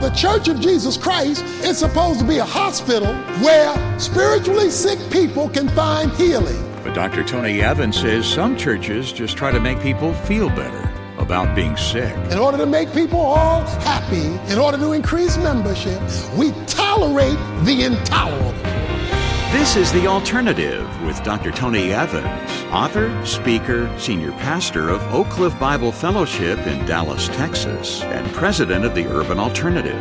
The Church of Jesus Christ is supposed to be a hospital where spiritually sick people can find healing. But Dr. Tony Evans says some churches just try to make people feel better about being sick. In order to make people all happy, in order to increase membership, we tolerate the intolerable. This is The Alternative with Dr. Tony Evans, author, speaker, senior pastor of Oak Cliff Bible Fellowship in Dallas, Texas, and president of the Urban Alternative.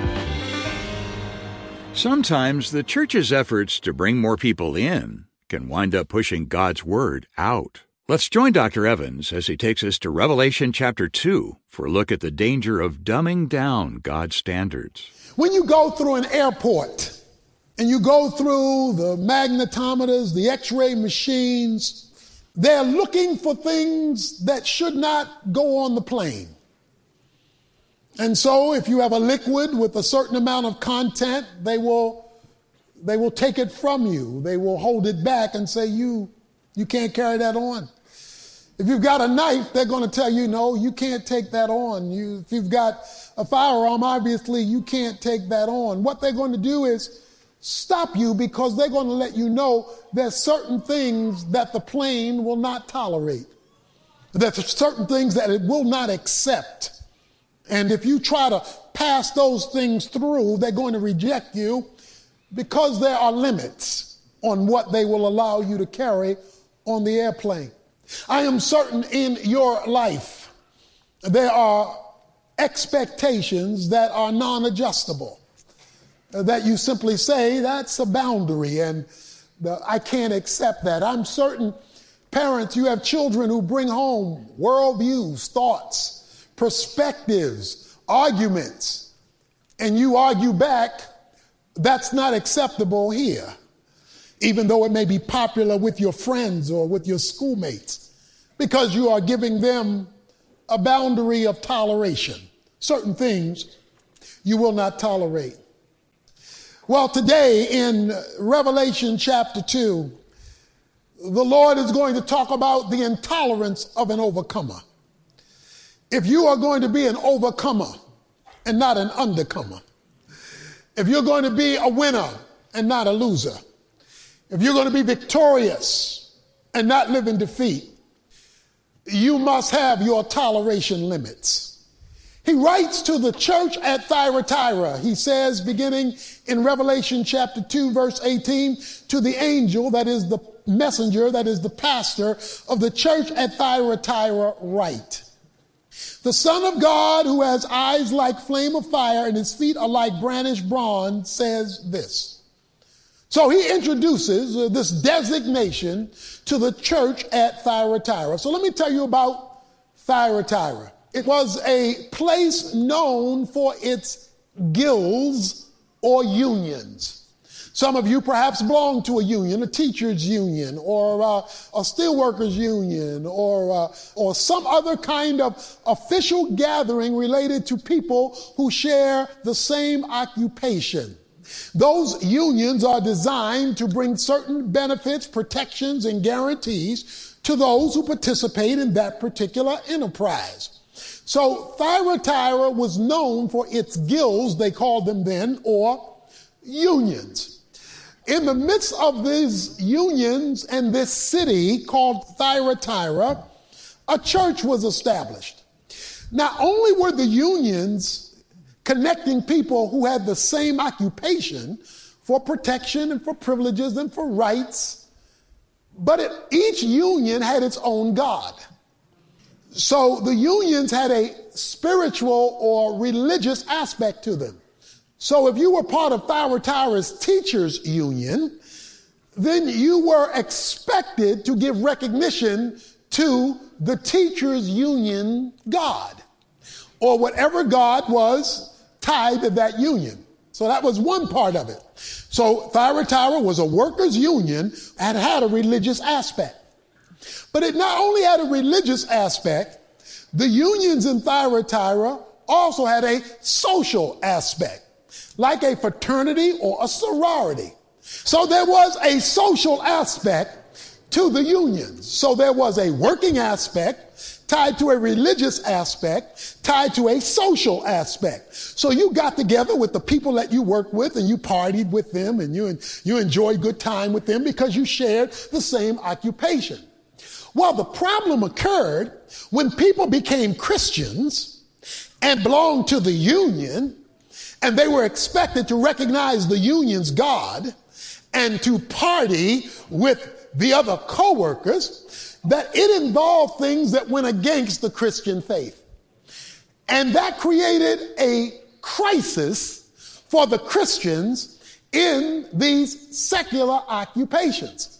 Sometimes the church's efforts to bring more people in can wind up pushing God's Word out. Let's join Dr. Evans as he takes us to Revelation chapter 2 for a look at the danger of dumbing down God's standards. When you go through an airport and you go through the magnetometers, the x ray machines, they're looking for things that should not go on the plane. And so if you have a liquid with a certain amount of content, they will they will take it from you. They will hold it back and say, you, you can't carry that on. If you've got a knife, they're going to tell you, no, you can't take that on. You, if you've got a firearm, obviously you can't take that on. What they're going to do is stop you because they're going to let you know there's certain things that the plane will not tolerate. There's certain things that it will not accept. And if you try to pass those things through, they're going to reject you because there are limits on what they will allow you to carry on the airplane. I am certain in your life there are expectations that are non adjustable, Uh, that you simply say, that's a boundary and I can't accept that. I'm certain, parents, you have children who bring home worldviews, thoughts, perspectives, arguments, and you argue back that's not acceptable here, even though it may be popular with your friends or with your schoolmates, because you are giving them a boundary of toleration. Certain things you will not tolerate. Well, today in Revelation chapter 2, the Lord is going to talk about the intolerance of an overcomer. If you are going to be an overcomer and not an undercomer, if you're going to be a winner and not a loser, if you're going to be victorious and not live in defeat, you must have your toleration limits. He writes to the church at Thyatira. He says, beginning in Revelation chapter 2, verse 18, to the angel that is the messenger, that is the pastor of the church at Thyatira, write. The Son of God, who has eyes like flame of fire and his feet are like brandished bronze, says this. So he introduces uh, this designation to the church at Thyatira. So let me tell you about Thyatira. It was a place known for its guilds or unions. Some of you perhaps belong to a union, a teachers union, or uh, a steelworkers union, or, uh, or some other kind of official gathering related to people who share the same occupation. Those unions are designed to bring certain benefits, protections, and guarantees to those who participate in that particular enterprise. So Thyatira was known for its guilds, they called them then, or unions in the midst of these unions and this city called Thyatira, a church was established. Not only were the unions connecting people who had the same occupation for protection and for privileges and for rights, but it, each union had its own God. So the unions had a spiritual or religious aspect to them. So if you were part of Thyatira's teachers union, then you were expected to give recognition to the teachers union God or whatever God was tied to that union. So that was one part of it. So Thyatira was a workers union and had a religious aspect. But it not only had a religious aspect, the unions in Thyatira also had a social aspect like a fraternity or a sorority. So there was a social aspect to the unions. So there was a working aspect tied to a religious aspect, tied to a social aspect. So you got together with the people that you work with and you partied with them and you, you enjoyed good time with them because you shared the same occupation. Well, the problem occurred when people became Christians and belonged to the union and they were expected to recognize the union's God and to party with the other co-workers that it involved things that went against the Christian faith. And that created a crisis for the Christians in these secular occupations.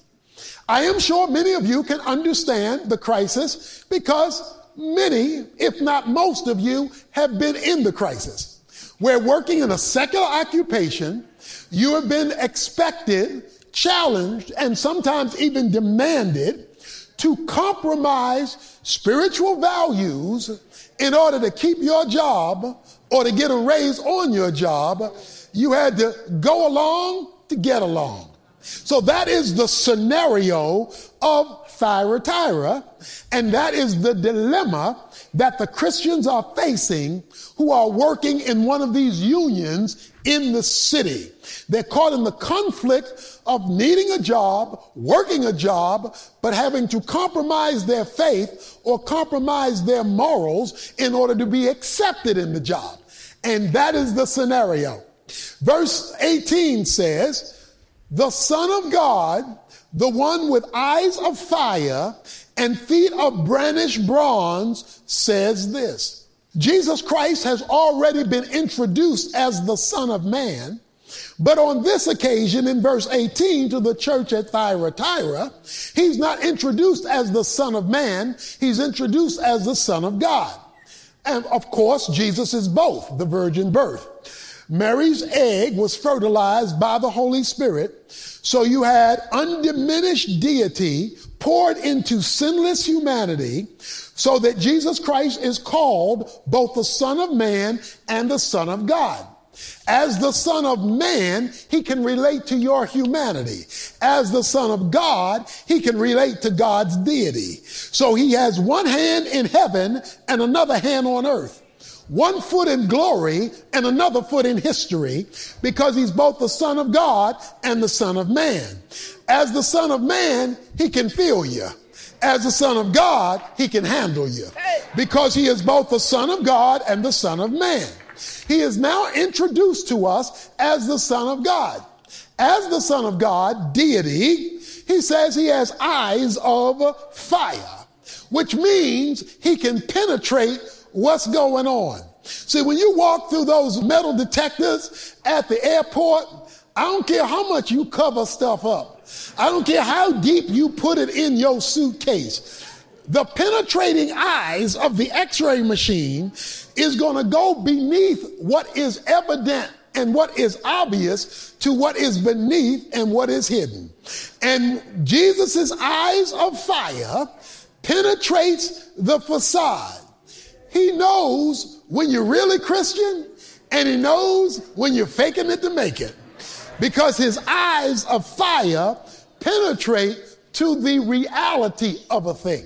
I am sure many of you can understand the crisis because many, if not most of you, have been in the crisis. Where working in a secular occupation, you have been expected, challenged, and sometimes even demanded to compromise spiritual values in order to keep your job or to get a raise on your job. You had to go along to get along. So that is the scenario of Thyatira, and that is the dilemma that the Christians are facing who are working in one of these unions in the city. They're caught in the conflict of needing a job, working a job, but having to compromise their faith or compromise their morals in order to be accepted in the job. And that is the scenario. Verse 18 says, the Son of God, the one with eyes of fire and feet of brandished bronze, says this. Jesus Christ has already been introduced as the Son of Man, but on this occasion, in verse 18 to the church at Thyatira, he's not introduced as the Son of Man, he's introduced as the Son of God. And of course, Jesus is both the virgin birth. Mary's egg was fertilized by the Holy Spirit. So you had undiminished deity poured into sinless humanity so that Jesus Christ is called both the Son of Man and the Son of God. As the Son of Man, he can relate to your humanity. As the Son of God, he can relate to God's deity. So he has one hand in heaven and another hand on earth one foot in glory and another foot in history because he's both the son of God and the son of man. As the son of man, he can feel you. As the son of God, he can handle you because he is both the son of God and the son of man. He is now introduced to us as the son of God. As the son of God, deity, he says he has eyes of fire, which means he can penetrate what's going on. See, when you walk through those metal detectors at the airport, I don't care how much you cover stuff up. I don't care how deep you put it in your suitcase. The penetrating eyes of the x-ray machine is going to go beneath what is evident and what is obvious to what is beneath and what is hidden. And Jesus's eyes of fire penetrates the facade. He knows when you're really Christian and he knows when you're faking it to make it because his eyes of fire penetrate to the reality of a thing.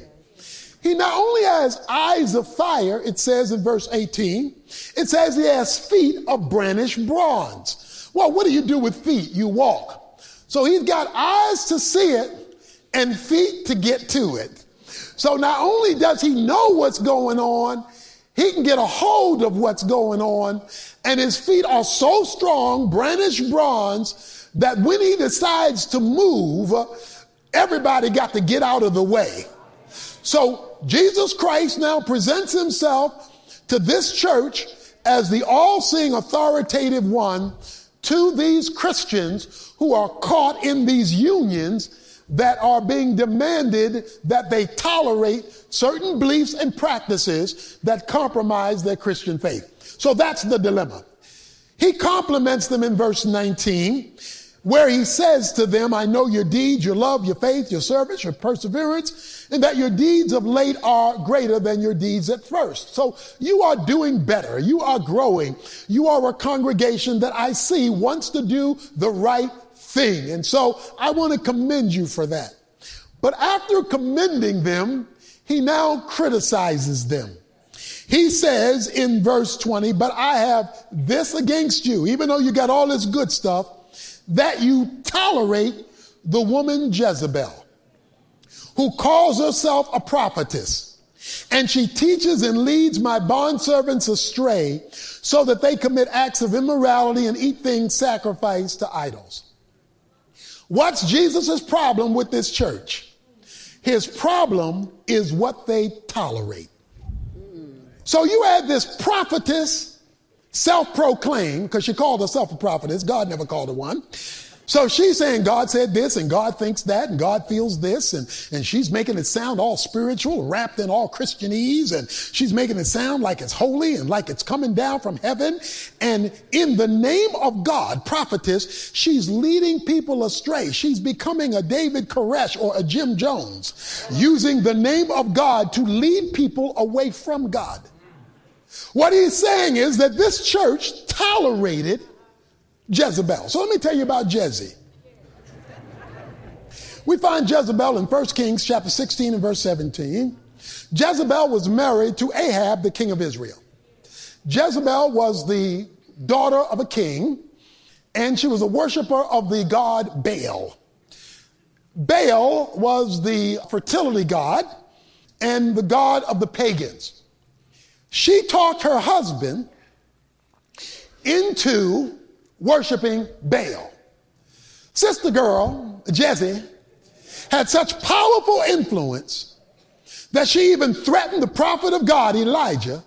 He not only has eyes of fire, it says in verse 18, it says he has feet of brandished bronze. Well, what do you do with feet? You walk. So he's got eyes to see it and feet to get to it. So not only does he know what's going on, he can get a hold of what's going on, and his feet are so strong, brandished bronze, that when he decides to move, everybody got to get out of the way. So Jesus Christ now presents himself to this church as the all seeing authoritative one to these Christians who are caught in these unions that are being demanded that they tolerate certain beliefs and practices that compromise their Christian faith. So that's the dilemma. He compliments them in verse 19, where he says to them, I know your deeds, your love, your faith, your service, your perseverance, and that your deeds of late are greater than your deeds at first. So you are doing better. You are growing. You are a congregation that I see wants to do the right thing. And so I want to commend you for that. But after commending them, he now criticizes them. He says in verse 20, But I have this against you, even though you got all this good stuff, that you tolerate the woman Jezebel, who calls herself a prophetess. And she teaches and leads my bondservants astray so that they commit acts of immorality and eat things sacrificed to idols. What's Jesus' problem with this church? His problem is what they tolerate. So you had this prophetess, self proclaimed, because she called herself a prophetess. God never called her one. So she's saying God said this and God thinks that and God feels this and, and she's making it sound all spiritual, wrapped in all Christianese and she's making it sound like it's holy and like it's coming down from heaven. And in the name of God, prophetess, she's leading people astray. She's becoming a David Koresh or a Jim Jones, using the name of God to lead people away from God. What he's saying is that this church tolerated Jezebel. So let me tell you about Jezzy. We find Jezebel in 1 Kings chapter 16 and verse 17. Jezebel was married to Ahab, the king of Israel. Jezebel was the daughter of a king, and she was a worshiper of the god Baal. Baal was the fertility god and the god of the pagans. She talked her husband into worshiping Baal. Sister girl, Jezzy, had such powerful influence that she even threatened the prophet of God, Elijah,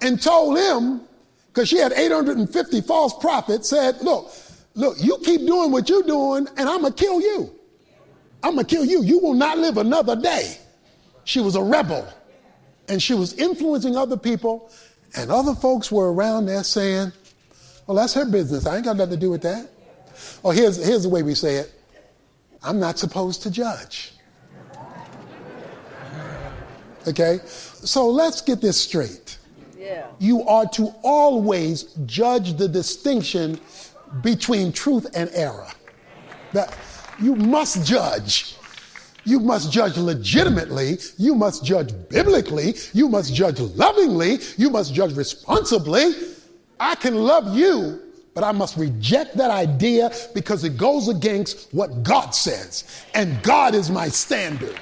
and told him, because she had 850 false prophets, said, Look, look, you keep doing what you're doing, and I'm going to kill you. I'm going to kill you. You will not live another day. She was a rebel, and she was influencing other people, and other folks were around there saying, well, that's her business. I ain't got nothing to do with that. Oh, here's, here's the way we say it I'm not supposed to judge. Okay? So let's get this straight. Yeah. You are to always judge the distinction between truth and error. That you must judge. You must judge legitimately. You must judge biblically. You must judge lovingly. You must judge responsibly. I can love you, but I must reject that idea because it goes against what God says. And God is my standard.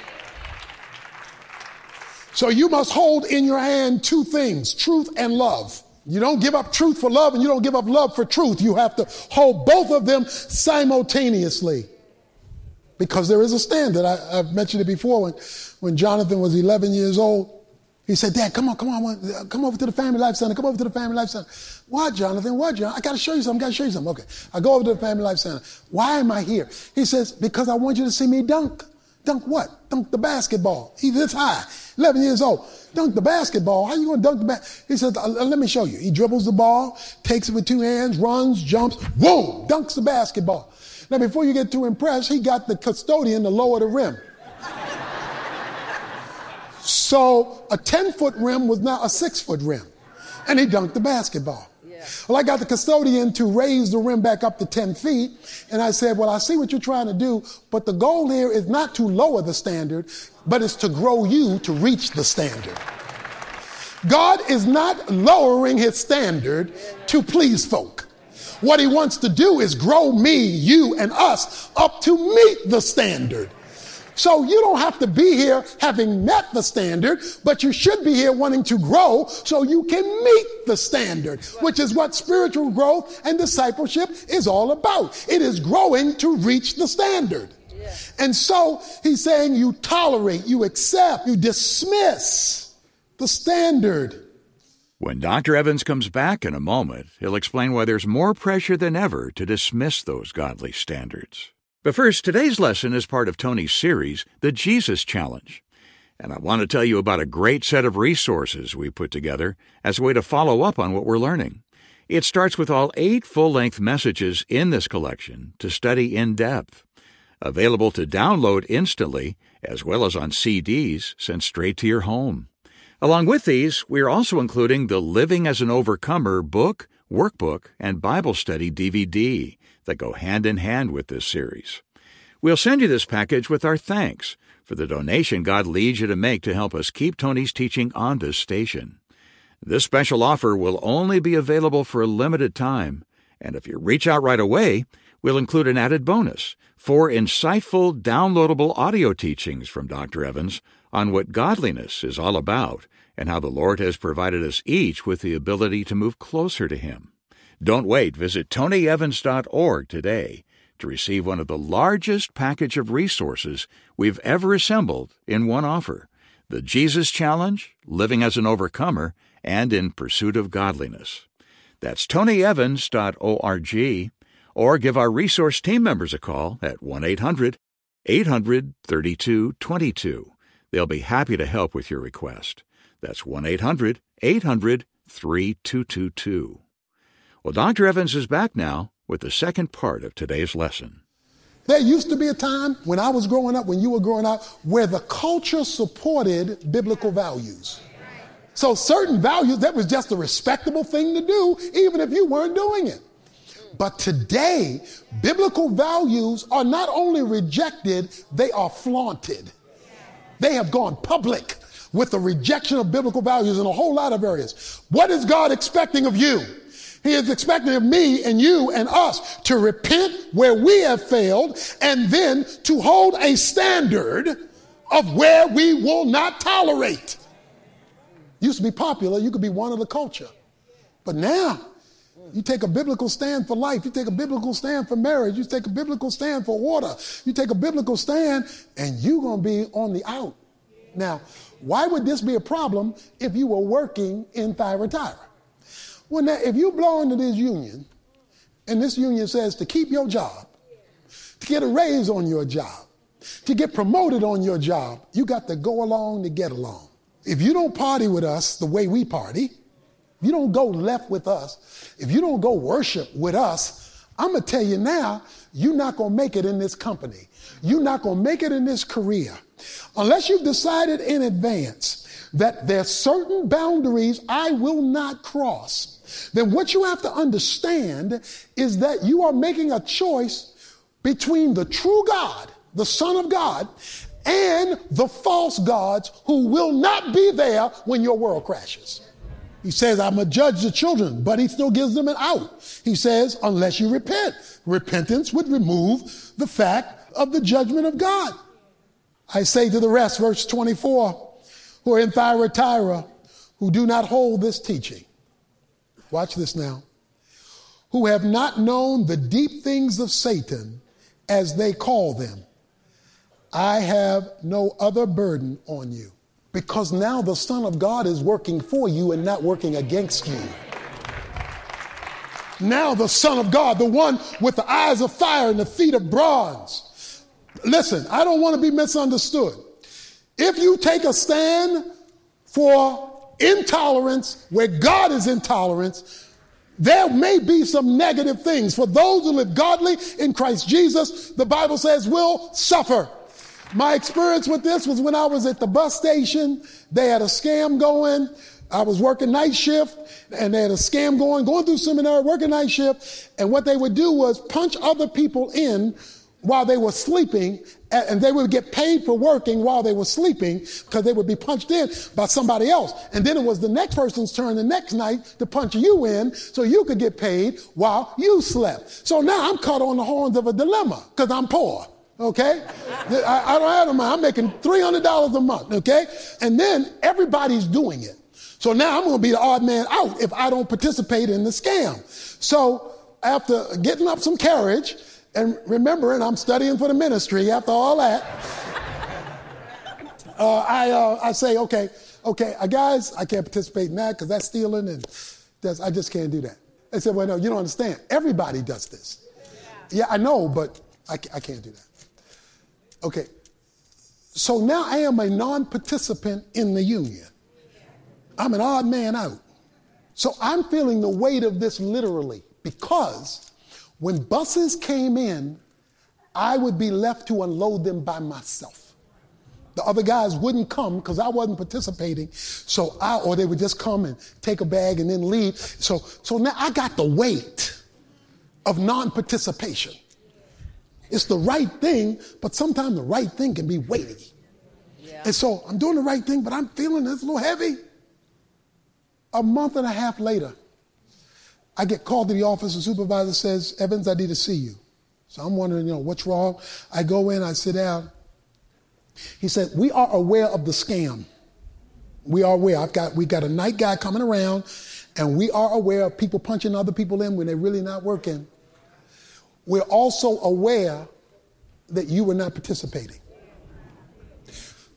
So you must hold in your hand two things truth and love. You don't give up truth for love and you don't give up love for truth. You have to hold both of them simultaneously because there is a standard. I, have mentioned it before when, when Jonathan was 11 years old. He said, Dad, come on, come on, come over to the Family Life Center. Come over to the Family Life Center. What, Jonathan? What, John? I got to show you something. Got to show you something. Okay. I go over to the Family Life Center. Why am I here? He says, because I want you to see me dunk. Dunk what? Dunk the basketball. He's this high, 11 years old. Dunk the basketball. How you going to dunk the basketball? He says, uh, let me show you. He dribbles the ball, takes it with two hands, runs, jumps, whoa, dunks the basketball. Now, before you get too impressed, he got the custodian to lower the rim. So a 10 foot rim was now a six foot rim. And he dunked the basketball. Yeah. Well, I got the custodian to raise the rim back up to 10 feet. And I said, Well, I see what you're trying to do, but the goal here is not to lower the standard, but it's to grow you to reach the standard. God is not lowering his standard to please folk. What he wants to do is grow me, you, and us up to meet the standard. So you don't have to be here having met the standard, but you should be here wanting to grow so you can meet the standard, which is what spiritual growth and discipleship is all about. It is growing to reach the standard. And so he's saying you tolerate, you accept, you dismiss the standard. When Dr. Evans comes back in a moment, he'll explain why there's more pressure than ever to dismiss those godly standards. But first, today's lesson is part of Tony's series, The Jesus Challenge. And I want to tell you about a great set of resources we put together as a way to follow up on what we're learning. It starts with all eight full length messages in this collection to study in depth. Available to download instantly, as well as on CDs sent straight to your home. Along with these, we are also including the Living as an Overcomer book, workbook, and Bible study DVD that go hand in hand with this series. We'll send you this package with our thanks for the donation God leads you to make to help us keep Tony's teaching on this station. This special offer will only be available for a limited time, and if you reach out right away, we'll include an added bonus four insightful, downloadable audio teachings from Dr. Evans on what godliness is all about and how the Lord has provided us each with the ability to move closer to Him. Don't wait. Visit tonyevans.org today to receive one of the largest package of resources we've ever assembled in one offer the Jesus Challenge, Living as an Overcomer, and In Pursuit of Godliness. That's tonyevans.org, or give our resource team members a call at 1 800 800 3222. They'll be happy to help with your request. That's 1 800 800 3222. Well, Dr. Evans is back now with the second part of today's lesson. There used to be a time when I was growing up, when you were growing up, where the culture supported biblical values. So certain values, that was just a respectable thing to do, even if you weren't doing it. But today, biblical values are not only rejected, they are flaunted. They have gone public with the rejection of biblical values in a whole lot of areas. What is God expecting of you? He is expecting of me and you and us to repent where we have failed and then to hold a standard of where we will not tolerate. Used to be popular, you could be one of the culture. But now, you take a biblical stand for life. You take a biblical stand for marriage. You take a biblical stand for water. You take a biblical stand, and you're going to be on the out. Now, why would this be a problem if you were working in Thyatira? Well, now, if you belong to this union, and this union says to keep your job, to get a raise on your job, to get promoted on your job, you got to go along to get along. If you don't party with us the way we party, if you don't go left with us, if you don't go worship with us, I'm going to tell you now, you're not going to make it in this company. You're not going to make it in this career. Unless you've decided in advance that there's certain boundaries I will not cross, then what you have to understand is that you are making a choice between the true God, the Son of God, and the false gods who will not be there when your world crashes. He says, I'm going to judge the children, but he still gives them an out. He says, unless you repent. Repentance would remove the fact of the judgment of God. I say to the rest, verse 24, who are in Thyatira, who do not hold this teaching. Watch this now. Who have not known the deep things of Satan, as they call them. I have no other burden on you. Because now the Son of God is working for you and not working against you. Now the Son of God, the one with the eyes of fire and the feet of bronze, Listen, I don't want to be misunderstood. If you take a stand for intolerance where God is intolerance, there may be some negative things. For those who live godly in Christ Jesus, the Bible says will suffer. My experience with this was when I was at the bus station. They had a scam going. I was working night shift and they had a scam going, going through seminary, working night shift. And what they would do was punch other people in while they were sleeping, and they would get paid for working while they were sleeping because they would be punched in by somebody else. And then it was the next person's turn the next night to punch you in so you could get paid while you slept. So now I'm caught on the horns of a dilemma because I'm poor. Okay? I, I, don't have no money. I'm making $300 a month. Okay? And then everybody's doing it. So now I'm going to be the odd man out if I don't participate in the scam. So after getting up some courage, and remembering I'm studying for the ministry after all that, uh, I, uh, I say, okay, okay, uh, guys, I can't participate in that because that's stealing and that's, I just can't do that. They said, well, no, you don't understand. Everybody does this. Yeah, yeah I know, but I, I can't do that. Okay. So now I am a non participant in the union. I'm an odd man out. So I'm feeling the weight of this literally because when buses came in, I would be left to unload them by myself. The other guys wouldn't come because I wasn't participating. So I, or they would just come and take a bag and then leave. So, so now I got the weight of non-participation. It's the right thing, but sometimes the right thing can be weighty. Yeah. And so I'm doing the right thing, but I'm feeling it's a little heavy. A month and a half later, I get called to the office. The supervisor says, Evans, I need to see you. So I'm wondering, you know, what's wrong? I go in, I sit down. He said, We are aware of the scam. We are aware. I've got we got a night guy coming around, and we are aware of people punching other people in when they're really not working. We're also aware that you were not participating.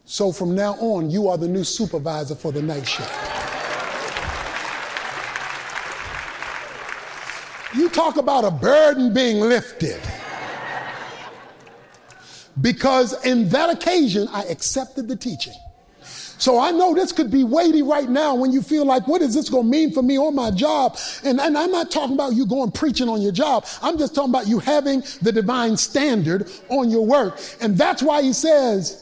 So from now on, you are the new supervisor for the night shift. Talk about a burden being lifted because in that occasion I accepted the teaching. So I know this could be weighty right now when you feel like, what is this going to mean for me on my job? And, and I'm not talking about you going preaching on your job. I'm just talking about you having the divine standard on your work. And that's why he says,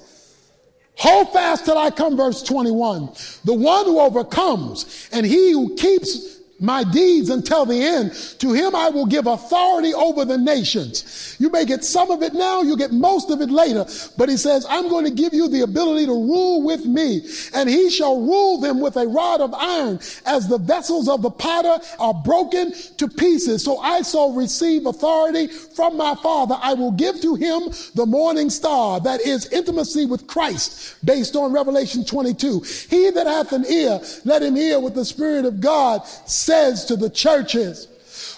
hold fast till I come, verse 21. The one who overcomes and he who keeps my deeds until the end. To him I will give authority over the nations. You may get some of it now, you get most of it later. But he says, I'm going to give you the ability to rule with me, and he shall rule them with a rod of iron, as the vessels of the potter are broken to pieces. So I shall receive authority from my Father. I will give to him the morning star, that is intimacy with Christ, based on Revelation 22. He that hath an ear, let him hear what the Spirit of God says says to the churches.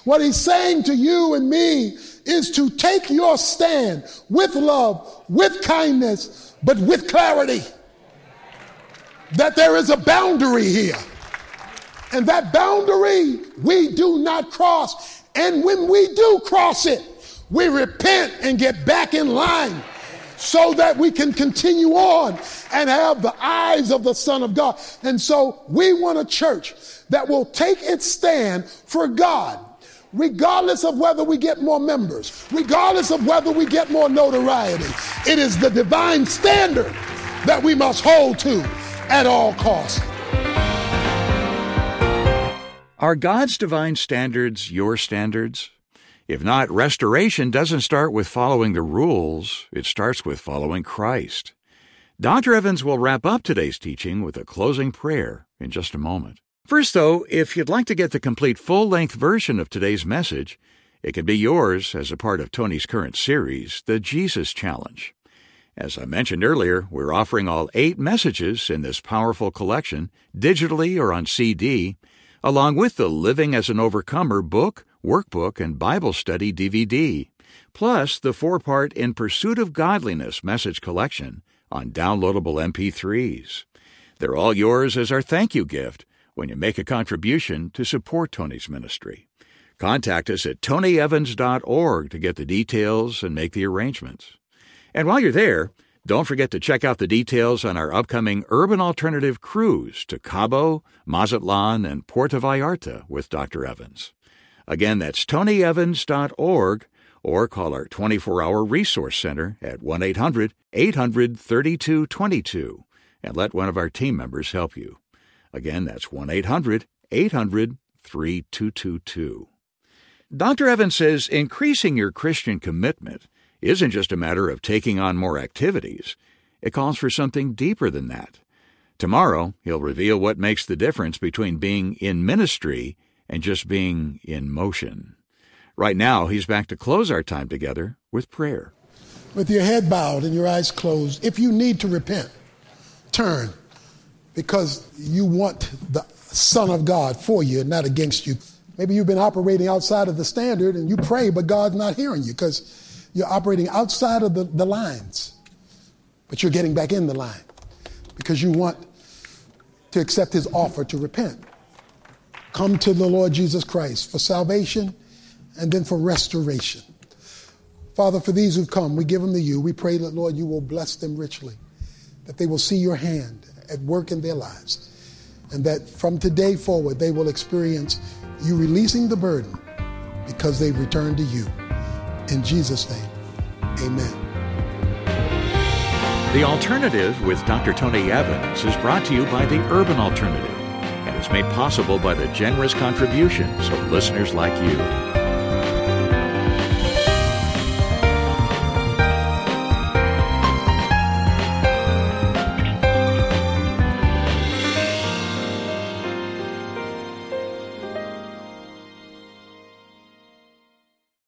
What he's saying to you and me is to take your stand with love, with kindness, but with clarity. That there is a boundary here. And that boundary we do not cross. And when we do cross it, we repent and get back in line so that we can continue on and have the eyes of the Son of God. And so we want a church that will take its stand for God, regardless of whether we get more members, regardless of whether we get more notoriety. It is the divine standard that we must hold to at all costs. Are God's divine standards your standards? If not, restoration doesn't start with following the rules, it starts with following Christ. Dr. Evans will wrap up today's teaching with a closing prayer in just a moment. First, though, if you'd like to get the complete full length version of today's message, it can be yours as a part of Tony's current series, The Jesus Challenge. As I mentioned earlier, we're offering all eight messages in this powerful collection, digitally or on CD, along with the Living as an Overcomer book, workbook, and Bible study DVD, plus the four part In Pursuit of Godliness message collection on downloadable MP3s. They're all yours as our thank you gift when you make a contribution to support Tony's ministry. Contact us at tonyevans.org to get the details and make the arrangements. And while you're there, don't forget to check out the details on our upcoming Urban Alternative cruise to Cabo, Mazatlan, and Puerto Vallarta with Dr. Evans. Again, that's tonyevans.org or call our 24 hour resource center at 1 800 800 3222 and let one of our team members help you. Again, that's 1 800 800 3222. Dr. Evans says increasing your Christian commitment isn't just a matter of taking on more activities, it calls for something deeper than that. Tomorrow, he'll reveal what makes the difference between being in ministry and just being in motion. Right now, he's back to close our time together with prayer. With your head bowed and your eyes closed, if you need to repent, turn because you want the Son of God for you not against you. Maybe you've been operating outside of the standard and you pray, but God's not hearing you because you're operating outside of the, the lines. But you're getting back in the line because you want to accept his offer to repent. Come to the Lord Jesus Christ for salvation and then for restoration. Father, for these who've come, we give them to you. We pray that, Lord, you will bless them richly, that they will see your hand at work in their lives. And that from today forward, they will experience you releasing the burden because they've returned to you. In Jesus' name, amen. The Alternative with Dr. Tony Evans is brought to you by the Urban Alternative made possible by the generous contributions of listeners like you.